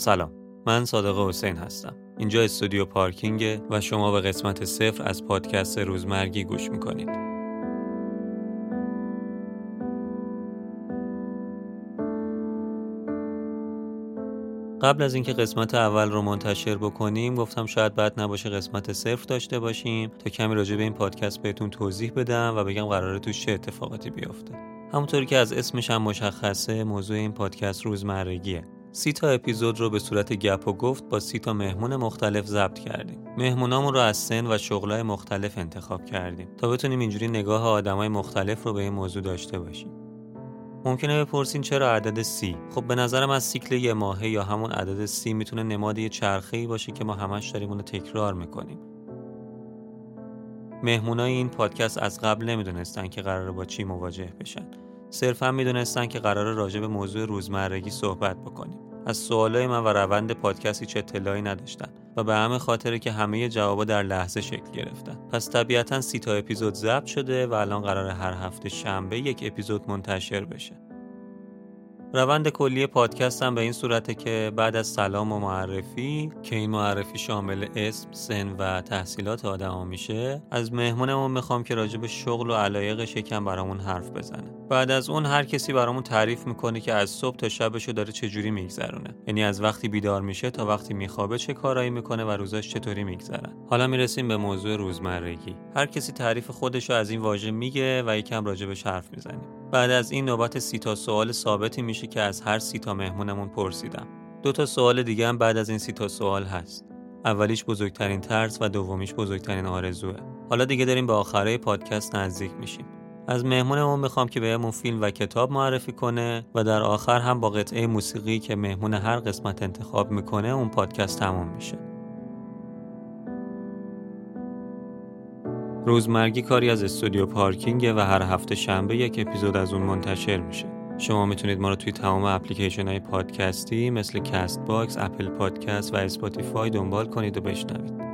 سلام من صادق حسین هستم. اینجا استودیو پارکینگ و شما به قسمت صفر از پادکست روزمرگی گوش می‌کنید. قبل از اینکه قسمت اول رو منتشر بکنیم گفتم شاید بد نباشه قسمت صفر داشته باشیم تا کمی راجع به این پادکست بهتون توضیح بدم و بگم قراره توش چه اتفاقاتی بیفته. همونطوری که از اسمش هم مشخصه موضوع این پادکست روزمرگیه. سی تا اپیزود رو به صورت گپ و گفت با سی تا مهمون مختلف ضبط کردیم. مهمونامون رو از سن و شغلای مختلف انتخاب کردیم تا بتونیم اینجوری نگاه آدمای مختلف رو به این موضوع داشته باشیم. ممکنه بپرسین چرا عدد سی؟ خب به نظرم از سیکل یه ماهه یا همون عدد سی می‌تونه نماد یه چرخه باشه که ما همش داریم اونو تکرار می‌کنیم. مهمونای این پادکست از قبل نمی‌دونستن که قراره با چی مواجه بشن. صرفا می‌دونستن که قرار راجع به موضوع روزمرگی صحبت بکنیم. از سوالای من و روند پادکست هیچ اطلاعی نداشتن و به همه خاطره که همه جوابا در لحظه شکل گرفتن. پس طبیعتا سی تا اپیزود ضبط شده و الان قرار هر هفته شنبه یک اپیزود منتشر بشه. روند کلی پادکست هم به این صورته که بعد از سلام و معرفی که این معرفی شامل اسم، سن و تحصیلات آدما میشه از مهمونمون می‌خوام که راجع به شغل و علایقش یکم برامون حرف بزنه. بعد از اون هر کسی برامون تعریف می‌کنه که از صبح تا شبشو داره چجوری میگذرونه. یعنی از وقتی بیدار میشه تا وقتی میخوابه چه کارایی می‌کنه و روزاش چطوری میگذرن حالا می‌رسیم به موضوع روزمرگی. هر کسی تعریف خودش رو از این واژه میگه و یکم راجبش حرف می‌زنیم. بعد از این نوبت سی تا سوال ثابتی میشه که از هر سی تا مهمونمون پرسیدم. دو تا سوال دیگه هم بعد از این سی تا سوال هست. اولیش بزرگترین ترس و دومیش بزرگترین آرزوه. حالا دیگه داریم به آخره پادکست نزدیک میشیم. از مهمونمون می‌خوام که بهمون فیلم و کتاب معرفی کنه و در آخر هم با قطعه موسیقی که مهمون هر قسمت انتخاب می‌کنه اون پادکست تموم میشه. روزمرگی کاری از استودیو پارکینگ و هر هفته شنبه یک اپیزود از اون منتشر میشه. شما می‌تونید ما رو توی تمام اپلیکیشن های پادکستی مثل کست باکس، اپل پادکست و اسپاتیفای دنبال کنید و بشنوید.